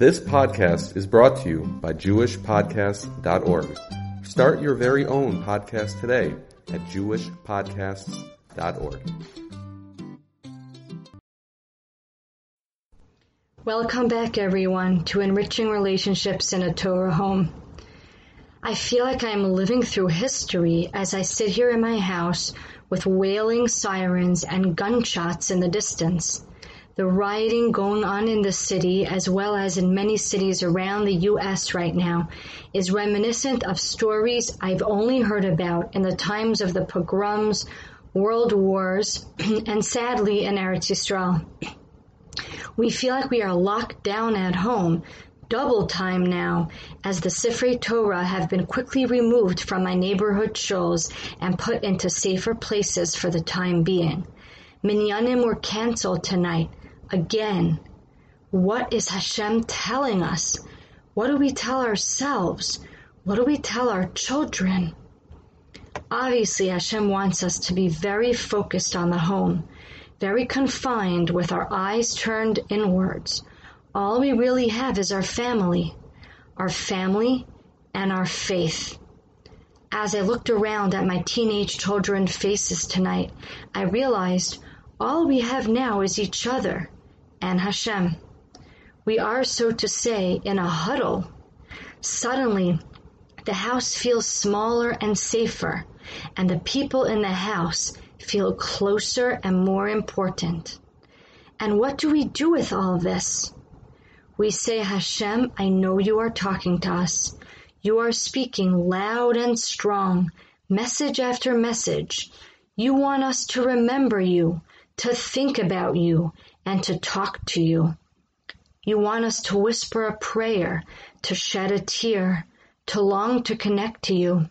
This podcast is brought to you by JewishPodcasts.org. Start your very own podcast today at JewishPodcasts.org. Welcome back, everyone, to Enriching Relationships in a Torah Home. I feel like I'm living through history as I sit here in my house with wailing sirens and gunshots in the distance. The rioting going on in the city, as well as in many cities around the U.S. right now, is reminiscent of stories I've only heard about in the times of the pogroms, world wars, and sadly in Eretz Yisrael. We feel like we are locked down at home, double time now, as the Sifrei Torah have been quickly removed from my neighborhood shuls and put into safer places for the time being. Minyanim were canceled tonight, again. What is Hashem telling us? What do we tell ourselves? What do we tell our children? Obviously, Hashem wants us to be very focused on the home, very confined with our eyes turned inwards. All we really have is our family, our family and our faith. As I looked around at my teenage children's faces tonight, I realized all we have now is each other and Hashem. We are, so to say, in a huddle. Suddenly, the house feels smaller and safer, and the people in the house feel closer and more important. And what do we do with all this? We say, Hashem, I know you are talking to us. You are speaking loud and strong, message after message. You want us to remember you, to think about you, and to talk to you. You want us to whisper a prayer, to shed a tear, to long to connect to you.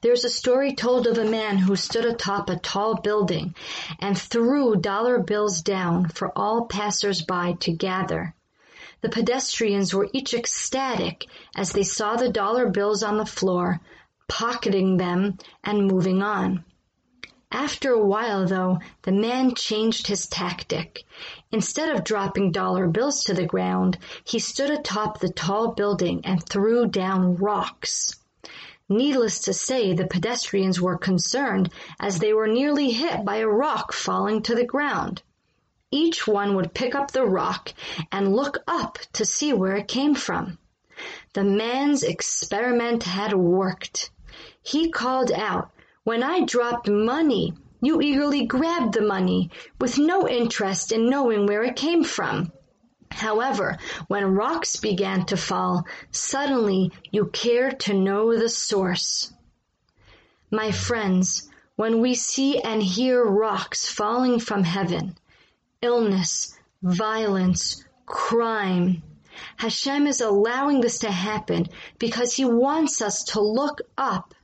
There's a story told of a man who stood atop a tall building and threw dollar bills down for all passers-by to gather. The pedestrians were each ecstatic as they saw the dollar bills on the floor, pocketing them and moving on. After a while, though, the man changed his tactic. Instead of dropping dollar bills to the ground, he stood atop the tall building and threw down rocks. Needless to say, the pedestrians were concerned as they were nearly hit by a rock falling to the ground. Each one would pick up the rock and look up to see where it came from. The man's experiment had worked. He called out, when I dropped money, you eagerly grabbed the money with no interest in knowing where it came from. However, when rocks began to fall, suddenly you cared to know the source. My friends, when we see and hear rocks falling from heaven, illness, violence, crime, Hashem is allowing this to happen because He wants us to look up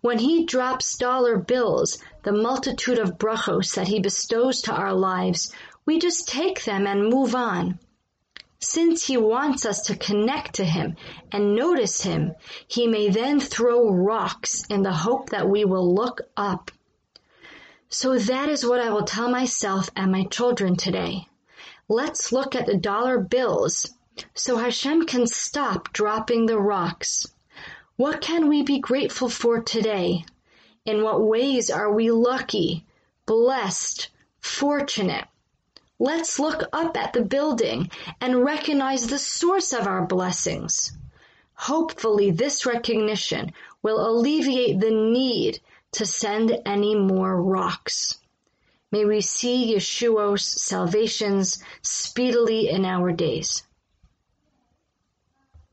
when he drops dollar bills, the multitude of brachos that he bestows to our lives, we just take them and move on. Since he wants us to connect to him and notice him, he may then throw rocks in the hope that we will look up. So that is what I will tell myself and my children today. Let's look at the dollar bills so Hashem can stop dropping the rocks. What can we be grateful for today? In what ways are we lucky, blessed, fortunate? Let's look up at the building and recognize the source of our blessings. Hopefully this recognition will alleviate the need to send any more rocks. May we see Yeshuos salvations speedily in our days.